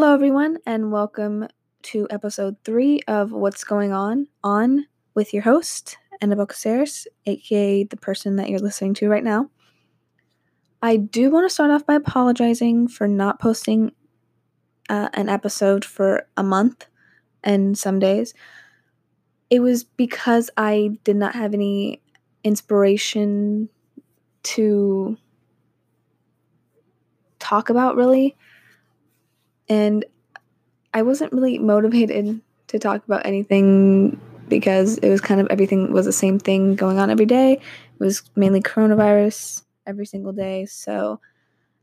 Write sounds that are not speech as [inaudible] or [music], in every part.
Hello, everyone, and welcome to episode three of What's Going On on with your host, Annabelle Caceres, aka the person that you're listening to right now. I do want to start off by apologizing for not posting uh, an episode for a month and some days. It was because I did not have any inspiration to talk about really. And I wasn't really motivated to talk about anything because it was kind of everything was the same thing going on every day. It was mainly coronavirus every single day. So,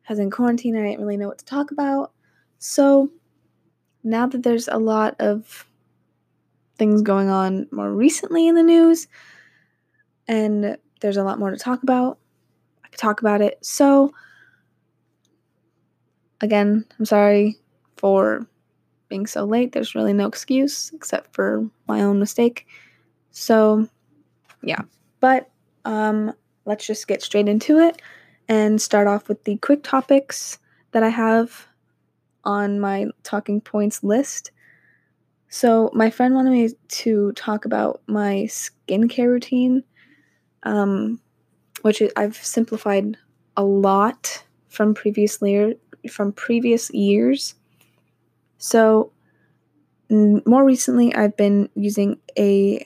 as in quarantine, I didn't really know what to talk about. So, now that there's a lot of things going on more recently in the news and there's a lot more to talk about, I could talk about it. So, again, I'm sorry for being so late. There's really no excuse except for my own mistake. So, yeah. But um, let's just get straight into it and start off with the quick topics that I have on my talking points list. So, my friend wanted me to talk about my skincare routine, um, which I've simplified a lot from previously from previous years. So, more recently, I've been using a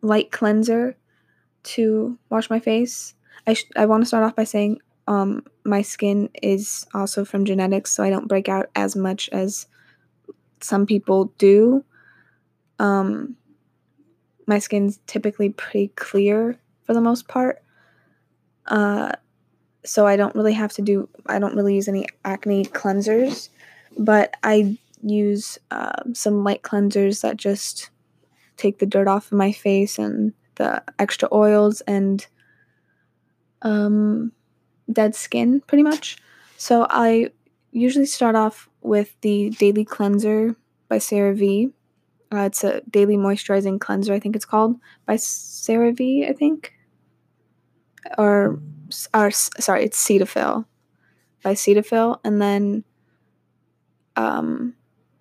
light cleanser to wash my face. I, sh- I want to start off by saying um, my skin is also from genetics, so I don't break out as much as some people do. Um, my skin's typically pretty clear for the most part. Uh, so I don't really have to do, I don't really use any acne cleansers, but I use uh, some light cleansers that just take the dirt off of my face and the extra oils and um, dead skin, pretty much. So I usually start off with the Daily Cleanser by CeraVe. Uh, it's a daily moisturizing cleanser, I think it's called, by CeraVe, I think. Or, or sorry, it's Cetaphil by Cetaphil. And then um,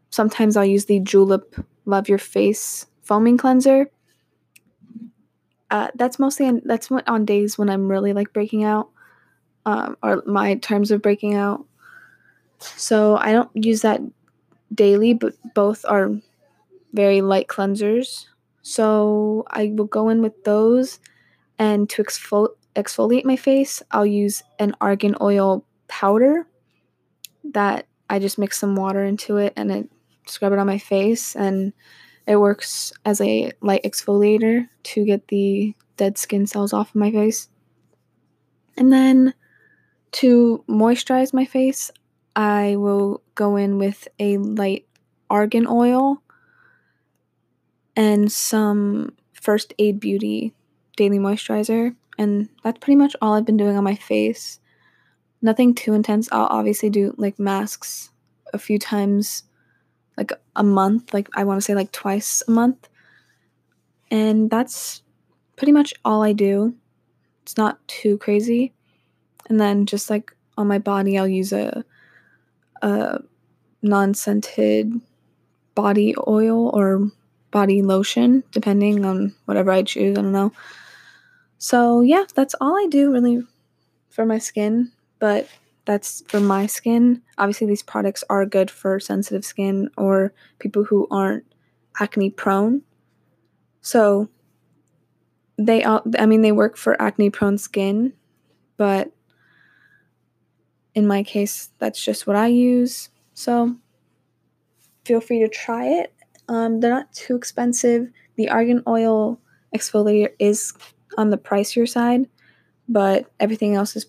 sometimes I'll use the Julep Love Your Face foaming cleanser uh, that's mostly on, that's what on days when I'm really like breaking out, um, or my terms of breaking out. So I don't use that daily, but both are very light cleansers. So I will go in with those, and to exfol- exfoliate my face, I'll use an argan oil powder that I just mix some water into it and it scrub it on my face and it works as a light exfoliator to get the dead skin cells off of my face. And then to moisturize my face, I will go in with a light argan oil and some First Aid Beauty daily moisturizer. And that's pretty much all I've been doing on my face. Nothing too intense. I'll obviously do like masks a few times like a month, like I want to say like twice a month. And that's pretty much all I do. It's not too crazy. And then just like on my body, I'll use a a non-scented body oil or body lotion, depending on whatever I choose. I don't know. So yeah, that's all I do really for my skin. But that's for my skin. Obviously, these products are good for sensitive skin or people who aren't acne prone. So, they all, I mean, they work for acne prone skin, but in my case, that's just what I use. So, feel free to try it. Um, they're not too expensive. The argan oil exfoliator is on the pricier side, but everything else is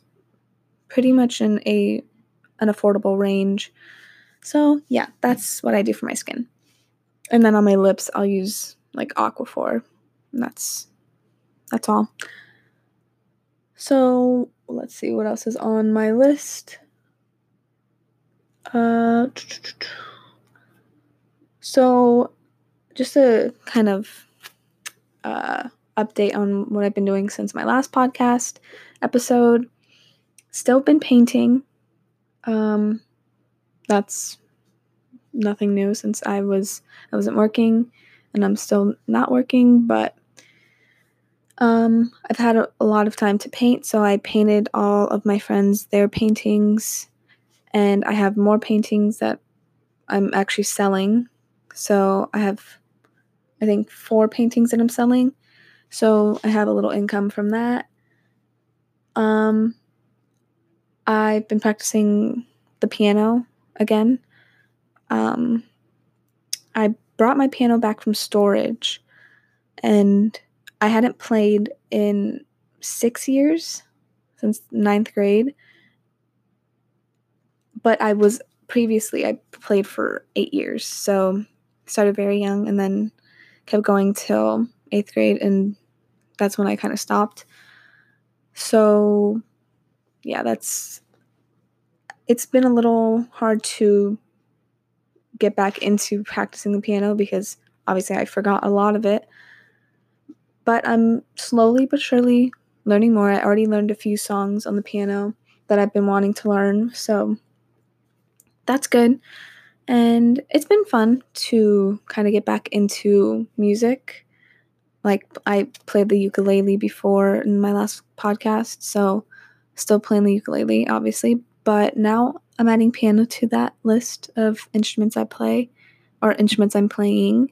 pretty much in a an affordable range. So yeah, that's what I do for my skin. And then on my lips, I'll use like Aquaphor. That's that's all. So let's see what else is on my list. Uh, so just a kind of uh, update on what I've been doing since my last podcast episode still been painting. Um, that's nothing new since I was I wasn't working and I'm still not working, but um, I've had a, a lot of time to paint, so I painted all of my friends their paintings, and I have more paintings that I'm actually selling. So I have, I think, four paintings that I'm selling. So I have a little income from that. Um, I've been practicing the piano again. Um, I brought my piano back from storage and I hadn't played in six years since ninth grade. But I was previously, I played for eight years. So started very young and then kept going till eighth grade. And that's when I kind of stopped. So yeah, that's it's been a little hard to get back into practicing the piano because obviously I forgot a lot of it. But I'm slowly but surely learning more. I already learned a few songs on the piano that I've been wanting to learn, so that's good. And it's been fun to kind of get back into music. Like I played the ukulele before in my last podcast, so still playing the ukulele, obviously, but now I'm adding piano to that list of instruments I play or instruments I'm playing.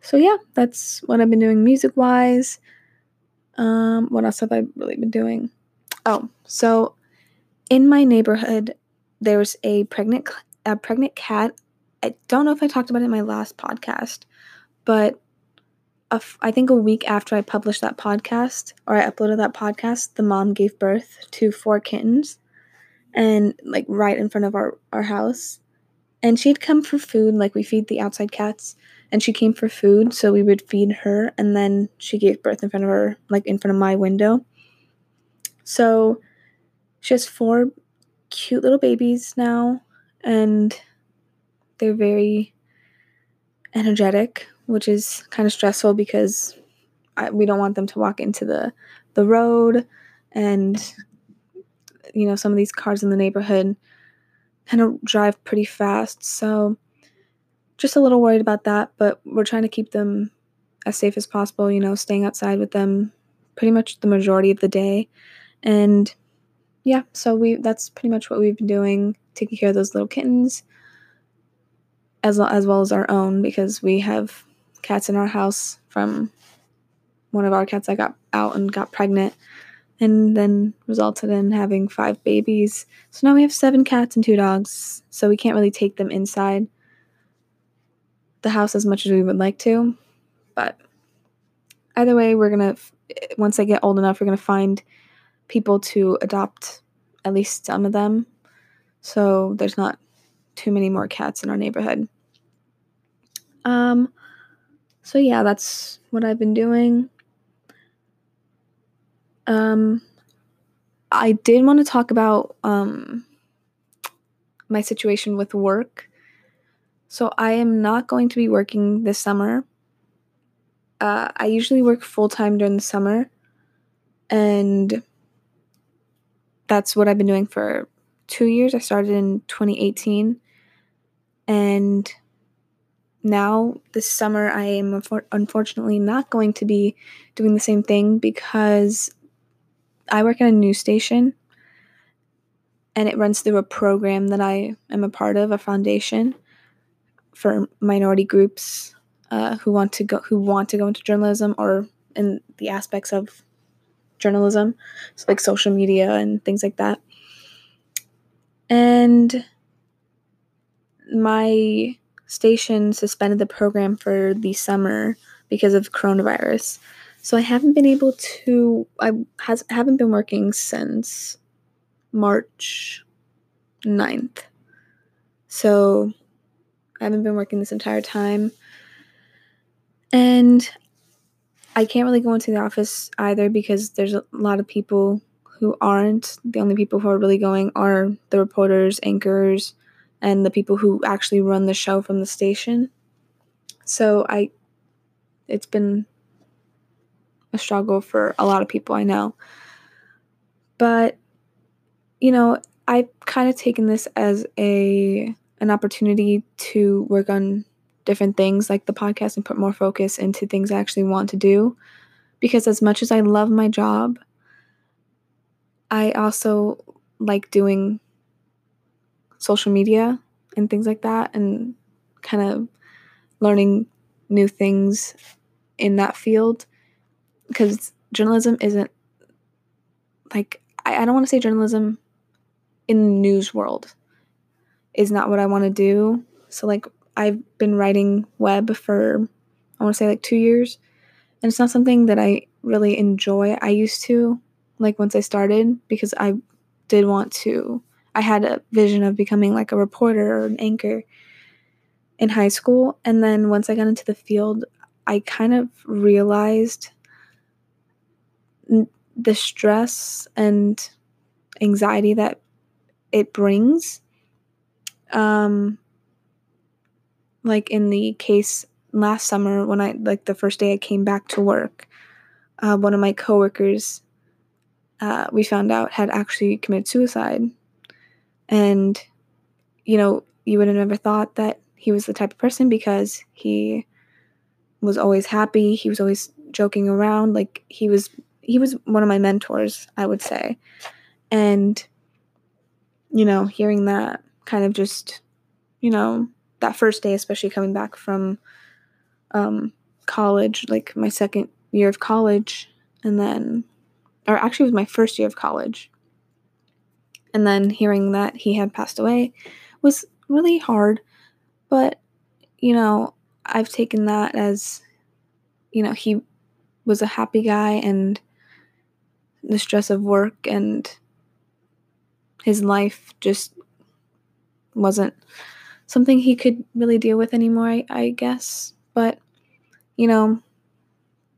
So yeah, that's what I've been doing music wise. Um, what else have I really been doing? Oh, so in my neighborhood, there's a pregnant a pregnant cat. I don't know if I talked about it in my last podcast, but I think a week after I published that podcast or I uploaded that podcast, the mom gave birth to four kittens and like right in front of our, our house. And she'd come for food, like we feed the outside cats, and she came for food, so we would feed her, and then she gave birth in front of her, like in front of my window. So she has four cute little babies now, and they're very energetic, which is kind of stressful because I, we don't want them to walk into the the road and you know, some of these cars in the neighborhood kind of drive pretty fast. So just a little worried about that, but we're trying to keep them as safe as possible, you know, staying outside with them pretty much the majority of the day. And yeah, so we that's pretty much what we've been doing, taking care of those little kittens as well, as well as our own because we have cats in our house from one of our cats that got out and got pregnant and then resulted in having five babies. So now we have seven cats and two dogs, so we can't really take them inside the house as much as we would like to. But either way, we're gonna, once they get old enough, we're gonna find people to adopt at least some of them. So there's not too many more cats in our neighborhood. Um, so yeah, that's what I've been doing. Um, I did want to talk about um, my situation with work. So I am not going to be working this summer. Uh, I usually work full time during the summer, and that's what I've been doing for two years. I started in 2018, and now this summer I am unfortunately not going to be doing the same thing because I work at a news station and it runs through a program that I am a part of, a foundation for minority groups uh, who want to go who want to go into journalism or in the aspects of journalism, so like social media and things like that. And my station suspended the program for the summer because of coronavirus. So I haven't been able to I has haven't been working since March 9th. So I haven't been working this entire time. And I can't really go into the office either because there's a lot of people who aren't. The only people who are really going are the reporters, anchors, and the people who actually run the show from the station. So I it's been a struggle for a lot of people I know. But, you know, I've kind of taken this as a an opportunity to work on different things like the podcast and put more focus into things I actually want to do. Because as much as I love my job, I also like doing social media and things like that and kind of learning new things in that field because journalism isn't like I, I don't want to say journalism in the news world is not what I want to do. So like I've been writing web for I want to say like 2 years and it's not something that I really enjoy. I used to like once I started because I did want to I had a vision of becoming like a reporter or an anchor in high school. And then once I got into the field I kind of realized the stress and anxiety that it brings. Um like in the case last summer when I like the first day I came back to work uh, one of my coworkers uh, we found out had actually committed suicide and you know you would have never thought that he was the type of person because he was always happy he was always joking around like he was he was one of my mentors, I would say. And you know, hearing that kind of just, you know, that first day especially coming back from um college, like my second year of college and then or actually it was my first year of college. And then hearing that he had passed away was really hard, but you know, I've taken that as you know, he was a happy guy and the stress of work and his life just wasn't something he could really deal with anymore, I, I guess. But, you know,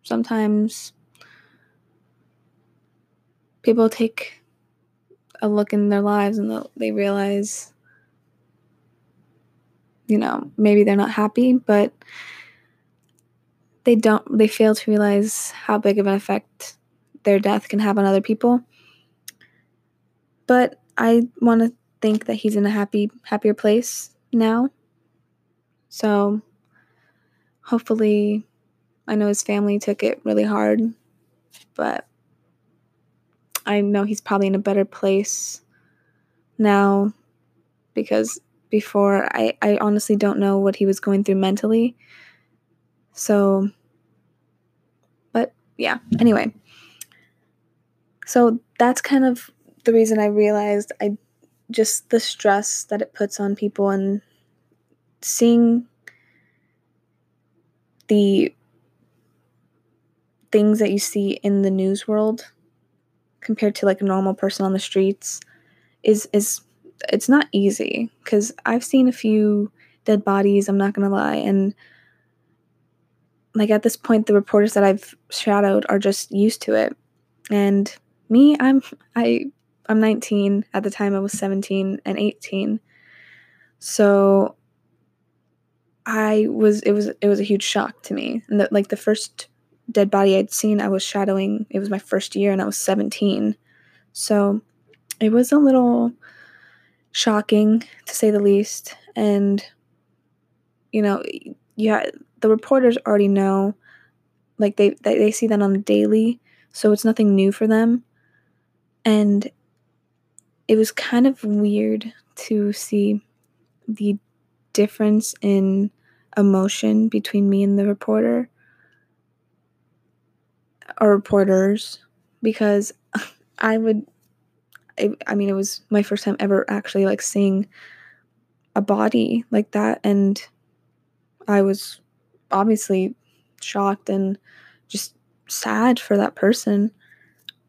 sometimes people take a look in their lives and they realize, you know, maybe they're not happy, but they don't, they fail to realize how big of an effect their death can have on other people. But I want to think that he's in a happy happier place now. So hopefully I know his family took it really hard, but I know he's probably in a better place now because before I, I honestly don't know what he was going through mentally. So, but yeah, anyway. So that's kind of the reason I realized I just the stress that it puts on people and seeing the things that you see in the news world compared to like a normal person on the streets is is it's not easy cuz I've seen a few dead bodies, I'm not going to lie, and like at this point the reporters that I've shadowed are just used to it. And me, I'm I I'm 19. At the time I was 17 and 18. So I was it was it was a huge shock to me. And the, like the first dead body I'd seen, I was shadowing. It was my first year and I was 17. So it was a little shocking to say the least and you know, yeah, the reporters already know like they they, they see that on a daily, so it's nothing new for them. And it was kind of weird to see the difference in emotion between me and the reporter or reporters because I would I, I mean it was my first time ever actually like seeing a body like that and I was obviously shocked and just sad for that person.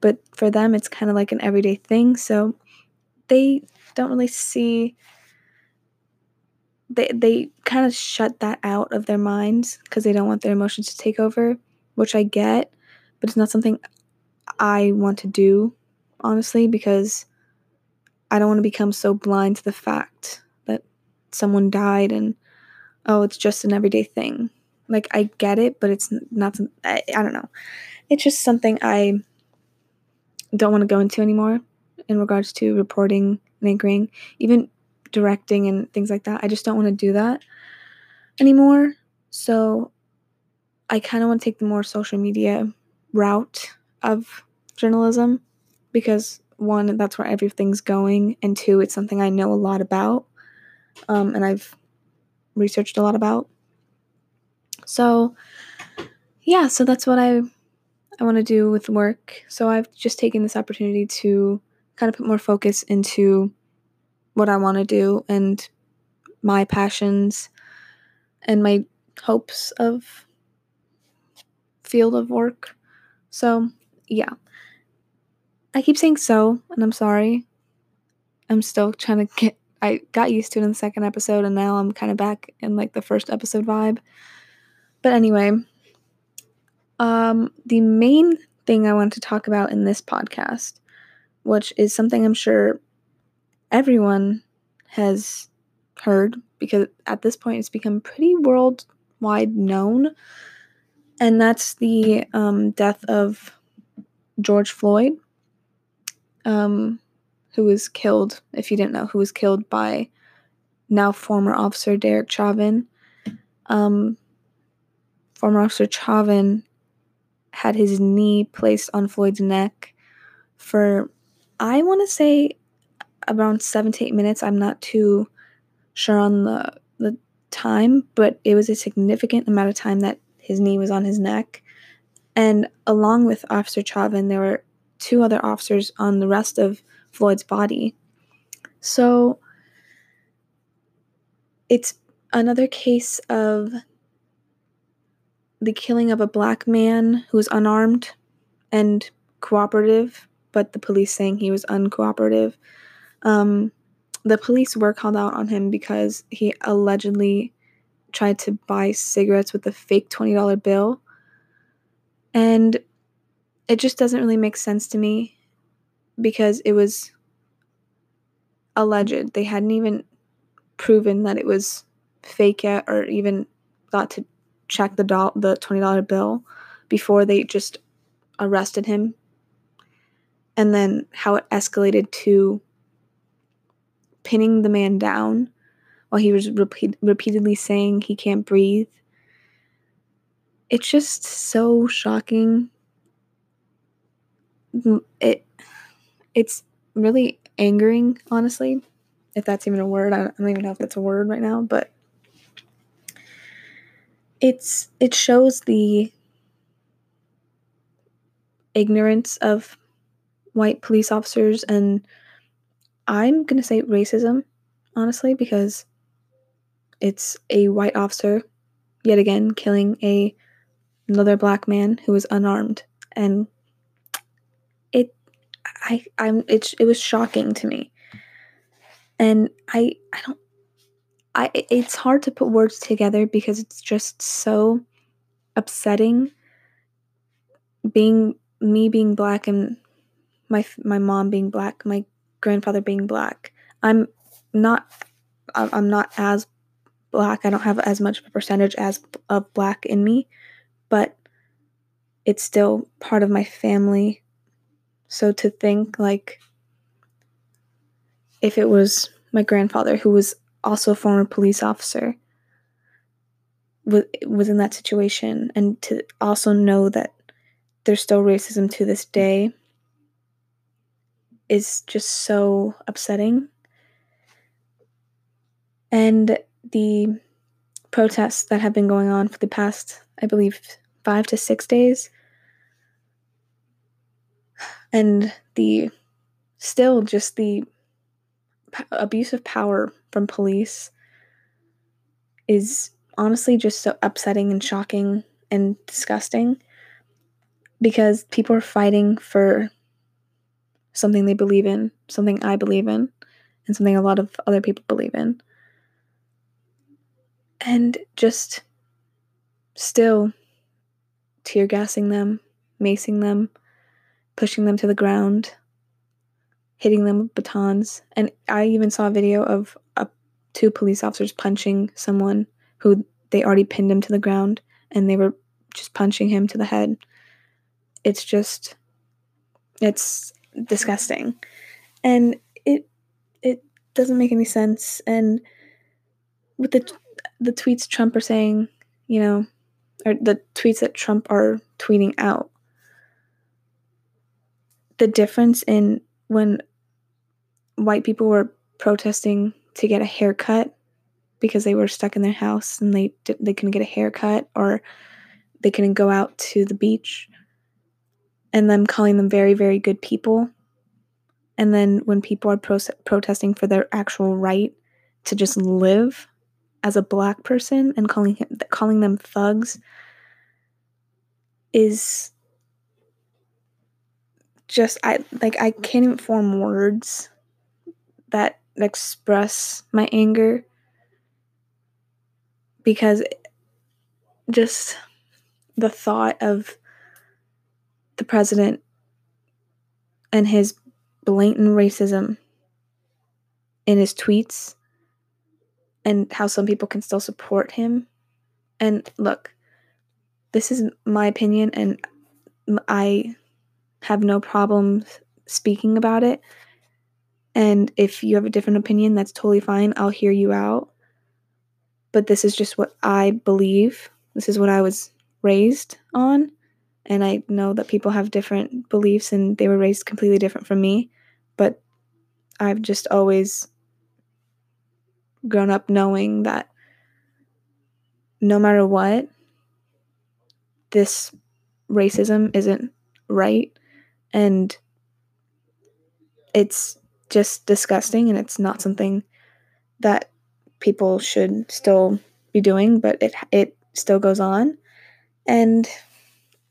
But for them it's kind of like an everyday thing so they don't really see they they kind of shut that out of their minds because they don't want their emotions to take over which i get but it's not something i want to do honestly because i don't want to become so blind to the fact that someone died and oh it's just an everyday thing like i get it but it's not I, I don't know it's just something i don't want to go into anymore in regards to reporting and anchoring. Even directing and things like that. I just don't want to do that anymore. So I kind of want to take the more social media route of journalism because one, that's where everything's going, and two, it's something I know a lot about um, and I've researched a lot about. So, yeah, so that's what I I want to do with work. So I've just taken this opportunity to kind of put more focus into what I want to do and my passions and my hopes of field of work. So, yeah. I keep saying so, and I'm sorry. I'm still trying to get I got used to it in the second episode and now I'm kind of back in like the first episode vibe. But anyway, um the main thing I want to talk about in this podcast, which is something I'm sure everyone has heard because at this point it's become pretty worldwide known, and that's the um, death of George Floyd, um, who was killed, if you didn't know, who was killed by now former officer Derek Chauvin. Um, former officer Chauvin had his knee placed on Floyd's neck for, I want to say, around seven to eight minutes. I'm not too sure on the the time, but it was a significant amount of time that his knee was on his neck. And along with Officer Chauvin, there were two other officers on the rest of Floyd's body. So it's another case of the killing of a black man who was unarmed and cooperative, but the police saying he was uncooperative. Um, the police were called out on him because he allegedly tried to buy cigarettes with a fake $20 bill. And it just doesn't really make sense to me because it was alleged. They hadn't even proven that it was fake yet or even thought to check the do- the $20 bill before they just arrested him. And then how it escalated to pinning the man down while he was repeat- repeatedly saying he can't breathe. It's just so shocking. It it's really angering, honestly, if that's even a word. I don't, even know if that's a word right now, but it's it shows the ignorance of white police officers and I'm going to say racism, honestly, because it's a white officer yet again killing a another black man who was unarmed and it I I'm it it was shocking to me. And I I don't I it's hard to put words together because it's just so upsetting being me being black and my my mom being black, my grandfather being black. I'm not I'm not as black. I don't have as much of a percentage as of black in me, but it's still part of my family. So to think like if it was my grandfather who was also a former police officer was was in that situation and to also know that there's still racism to this day is just so upsetting. And the protests that have been going on for the past, I believe, five to six days, and the still just the p- abuse of power from police is honestly just so upsetting and shocking and disgusting because people are fighting for something they believe in, something I believe in, and something a lot of other people believe in. And just still tear gassing them, macing them, pushing them to the ground, hitting them with batons. And I even saw a video of uh, two police officers punching someone who they already pinned him to the ground and they were just punching him to the head. It's just, it's disgusting. And it it doesn't make any sense. And with the the tweets Trump are saying, you know, or the tweets that Trump are tweeting out, the difference in when white people were protesting to get a haircut because they were stuck in their house and they they couldn't get a haircut or they couldn't go out to the beach and them calling them very very good people. And then when people are pro- protesting for their actual right to just live as a black person and calling him, calling them thugs is just I like I can't even form words that express my anger because just the thought of the president and his blatant racism in his tweets and how some people can still support him. And look, this is my opinion, and I have no problem speaking about it. And if you have a different opinion, that's totally fine. I'll hear you out. But this is just what I believe. This is what I was raised on. And I know that people have different beliefs and they were raised completely different from me. But I've just always grown up knowing that no matter what, this racism isn't right. And it's just disgusting and it's not something that people should still be doing, but it it still goes on. And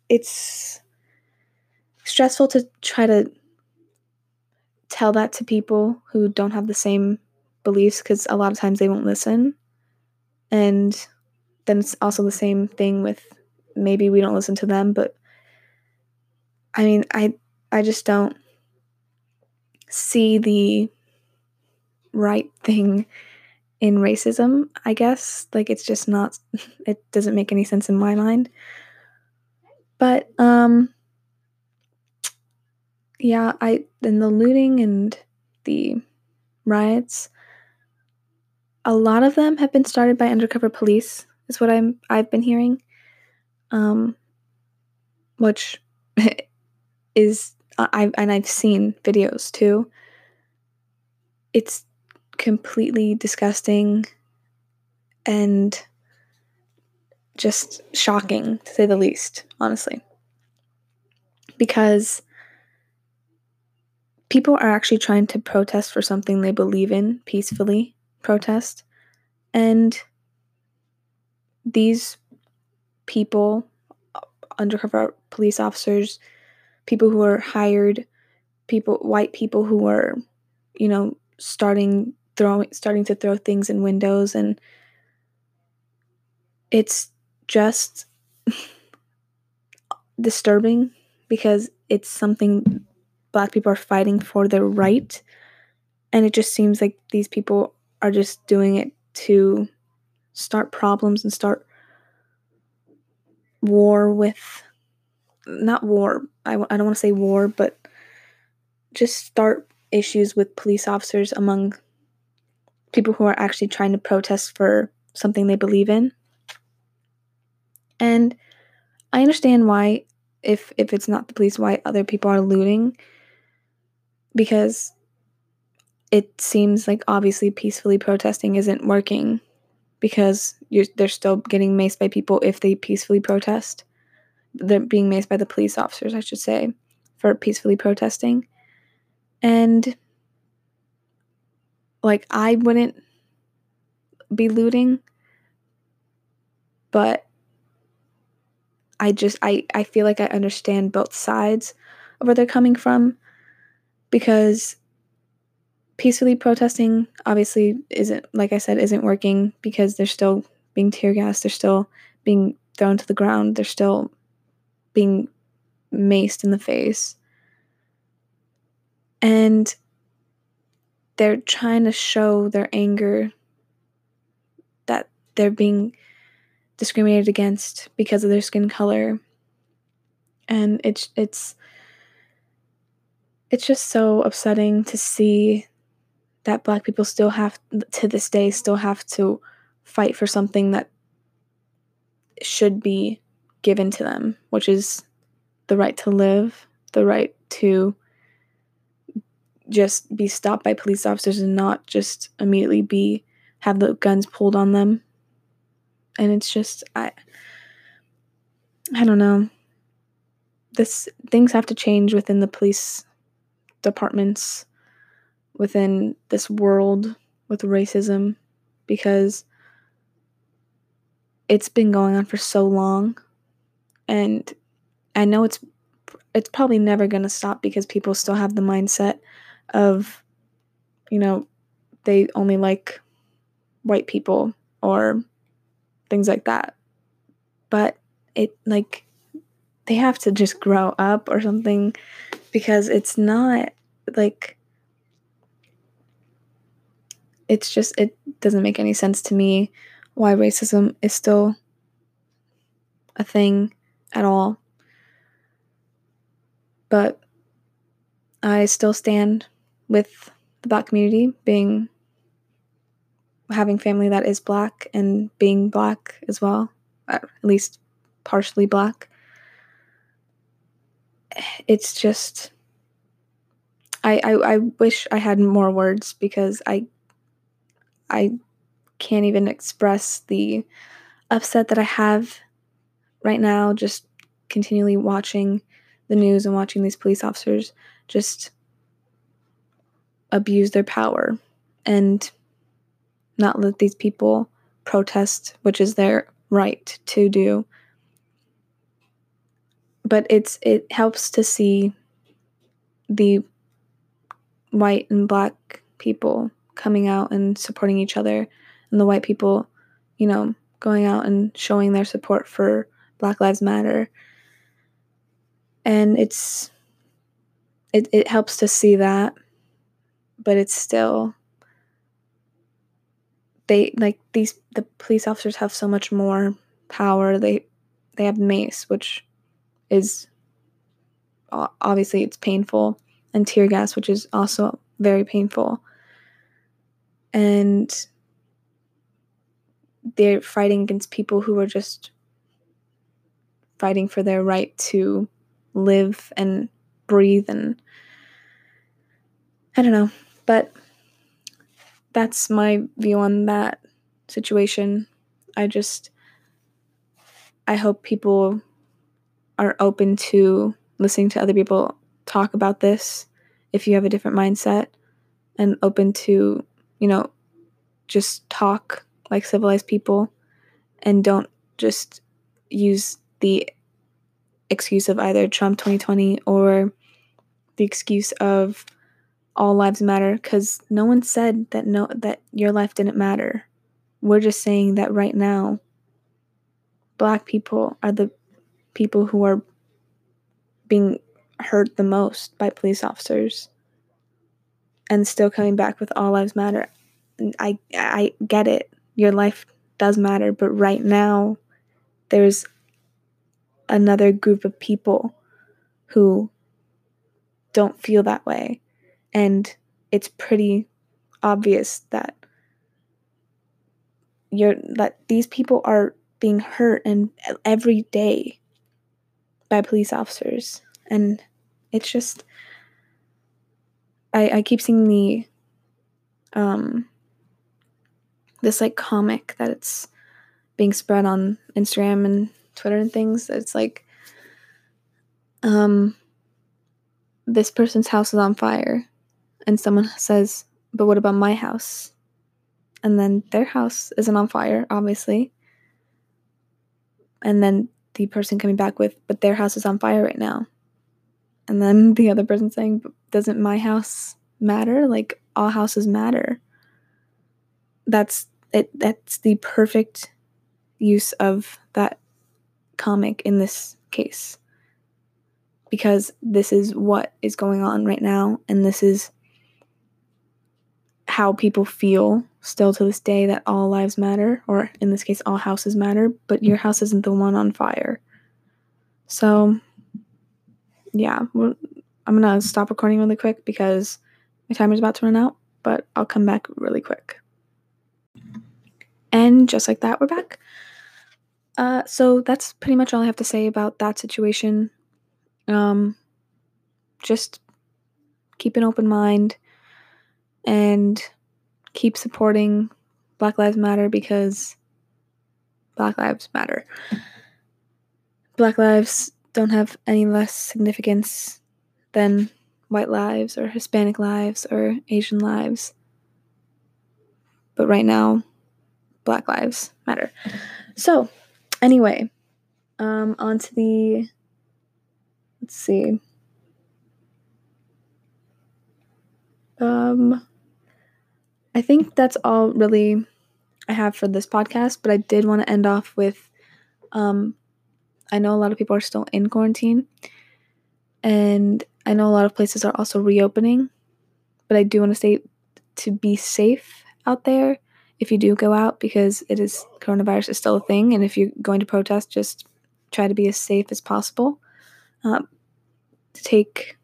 it's stressful to try to tell that to people who don't have the same beliefs because a lot of times they won't listen. And then it's also the same thing with maybe we don't listen to them, but I mean, I I just don't see the right thing in racism, I guess. Like it's just not [laughs] it doesn't make any sense in my mind. But um yeah, I in the looting and the riots, a lot of them have been started by undercover police, is what I'm I've been hearing. Um which [laughs] is I and I've seen videos too. It's completely disgusting and just shocking to say the least, honestly. Because people are actually trying to protest for something they believe in peacefully protest. And these people undercover police officers people who are hired people white people who are you know starting throwing starting to throw things in windows. And it's just [laughs] disturbing because it's something black people are fighting for their right. And it just seems like these people are just doing it to start problems and start war with not war I w- I don't want to say war but just start issues with police officers among people who are actually trying to protest for something they believe in. And i understand why if if it's not the police why other people are looting because it seems like obviously peacefully protesting isn't working because they're still getting maced by people if they peacefully protest. They're being maced by the police officers, I should say, for peacefully protesting. And like I wouldn't be looting, but I just I I feel like I understand both sides of where they're coming from because peacefully protesting obviously isn't like I said isn't working because they're still being tear gassed, they're still being thrown to the ground, they're still being maced in the face. And they're trying to show their anger that they're being discriminated against because of their skin color. And it's it's it's just so upsetting to see that black people still have to this day still have to fight for something that should be given to them, which is the right to live, the right to just be stopped by police officers and not just immediately be have the guns pulled on them. And it's just I I don't know. This things have to change within the police departments within this world with racism because it's been going on for so long. And I know it's it's probably never going to stop because people still have the mindset of you know they only like white people or things like that. But it like they have to just grow up or something because it's not like it's just it doesn't make any sense to me why racism is still a thing at all. But I still stand with the black community being having family that is black and being black as well, at least partially black. It's just I, I, I wish I had more words because I I can't even express the upset that I have right now just continually watching the news and watching these police officers just abuse their power and not let these people protest, which is their right to do. But it's it helps to see the white and black people coming out and supporting each other and the white people, you know, going out and showing their support for Black Lives Matter. And it's it, it helps to see that, but it's still they like these the police officers have so much more power. They they have mace, which is obviously it's painful, and tear gas, which is also very painful and they're fighting against people who are just fighting for their right to live and breathe and I don't know, but that's my view on that situation. I just I hope people are open to listening to other people talk about this if you have a different mindset and open to you know, just talk like civilized people and don't just use the excuse of either Trump 2020 or the excuse of all lives matter because no one said that no that your life didn't matter. We're just saying that right now black people are the people who are being hurt the most by police officers and still coming back with all lives matter. I I get it. Your life does matter, but right now there's another group of people who don't feel that way. And it's pretty obvious that you're that these people are being hurt and every day by police officers and it's just I, I keep seeing the um this like comic that it's being spread on Instagram and Twitter and things. It's like um this person's house is on fire and someone says, "But what about my house?" And then their house isn't on fire, obviously. And then the person coming back with, "But their house is on fire right now." And then the other person saying, "Doesn't my house matter? Like all houses matter." That's it that's the perfect use of that comic in this case. Because this is what is going on right now and this is how people feel still to this day that all lives matter, or in this case, all houses matter, but your house isn't the one on fire. So, yeah, I'm gonna stop recording really quick because my timer's about to run out. but I'll come back really quick. And just like that, we're back. Uh, so that's pretty much all I have to say about that situation. Um, just keep an open mind and keep supporting Black Lives Matter because Black Lives Matter. Black lives don't have any less significance than white lives or Hispanic lives or Asian lives. But right now, Black Lives Matter. So, anyway, um, on to the. Let's see. Um, I think that's all really I have for this podcast, but I did want to end off with um, I know a lot of people are still in quarantine, and I know a lot of places are also reopening, but I do want to say to be safe out there if you do go out because it is coronavirus is still a thing, and if you're going to protest, just try to be as safe as possible. Um, take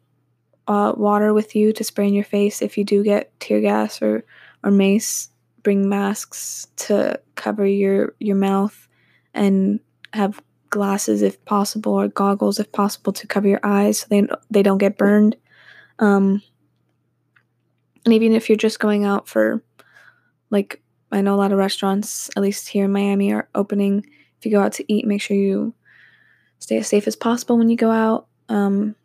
uh, water with you to spray in your face if you do get tear gas or or mace. Bring masks to cover your your mouth and have glasses if possible or goggles if possible to cover your eyes so they they don't get burned. Um, and even if you're just going out for like I know a lot of restaurants, at least here in Miami, are opening. If you go out to eat, make sure you stay as safe as possible when you go out. Um,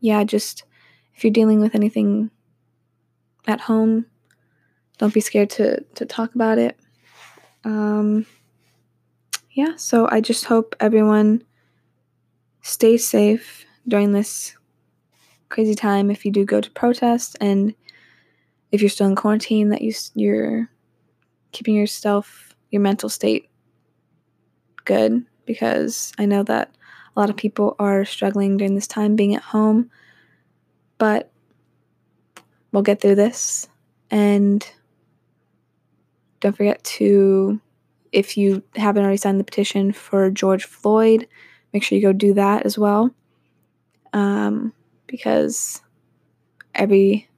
yeah, just if you're dealing with anything at home, don't be scared to to talk about it. Um, yeah, so I just hope everyone stays safe during this crazy time if you do go to protest and if you're still in quarantine that you you're keeping yourself your mental state good because I know that a lot of people are struggling during this time being at home but we'll get through this and don't forget to if you haven't already signed the petition for George Floyd, make sure you go do that as well. Um, because every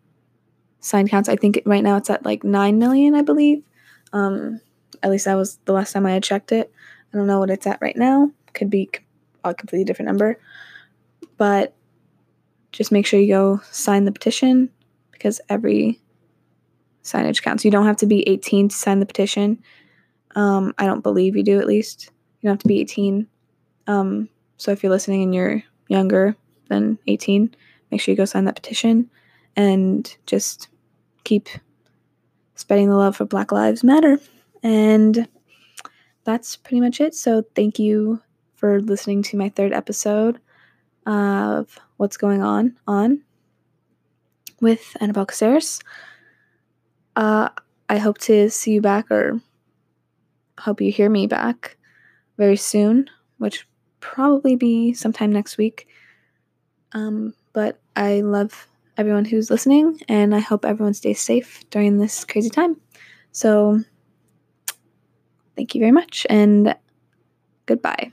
sign counts. I think right now it's at like 9 million, I believe. Um, at least that was the last time I had checked it. I don't know what it's at right now. Could be a completely different number. But just make sure you go sign the petition because every signage counts. You don't have to be 18 to sign the petition. Um, I don't believe you do, at least. You don't have to be 18. Um, so if you're listening and you're younger than 18, make sure you go sign that petition and just keep spreading the love for Black Lives Matter. And that's pretty much it. So thank you for listening to my third episode of What's Going On on with Annabelle Caceres. Uh, I hope to see you back or hope you hear me back very soon, which probably be sometime next week. Um, but I love everyone who's listening, and I hope everyone stays safe during this crazy time. So, thank you very much, and goodbye.